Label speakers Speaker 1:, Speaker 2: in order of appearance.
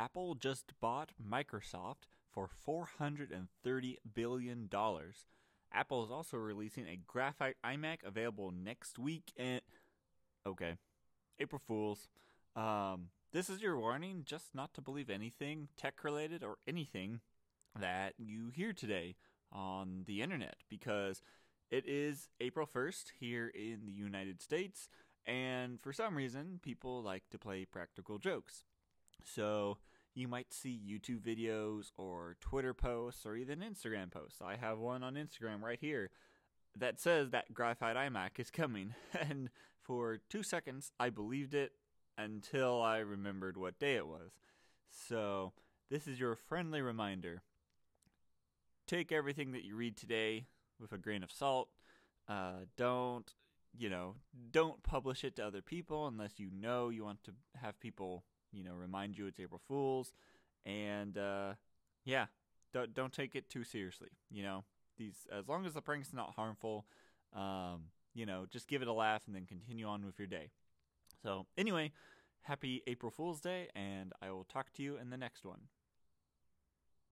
Speaker 1: Apple just bought Microsoft for $430 billion. Apple is also releasing a graphite iMac available next week. And okay, April Fools. Um, this is your warning just not to believe anything tech related or anything that you hear today on the internet because it is April 1st here in the United States. And for some reason, people like to play practical jokes. So you might see YouTube videos or Twitter posts or even Instagram posts. I have one on Instagram right here that says that graphite iMac is coming. And for two seconds, I believed it until I remembered what day it was. So this is your friendly reminder. Take everything that you read today with a grain of salt. Uh, don't, you know, don't publish it to other people unless you know you want to have people you know, remind you it's April Fools, and uh, yeah, don't don't take it too seriously. You know, these as long as the prank's not harmful, um, you know, just give it a laugh and then continue on with your day. So anyway, happy April Fool's Day, and I will talk to you in the next one.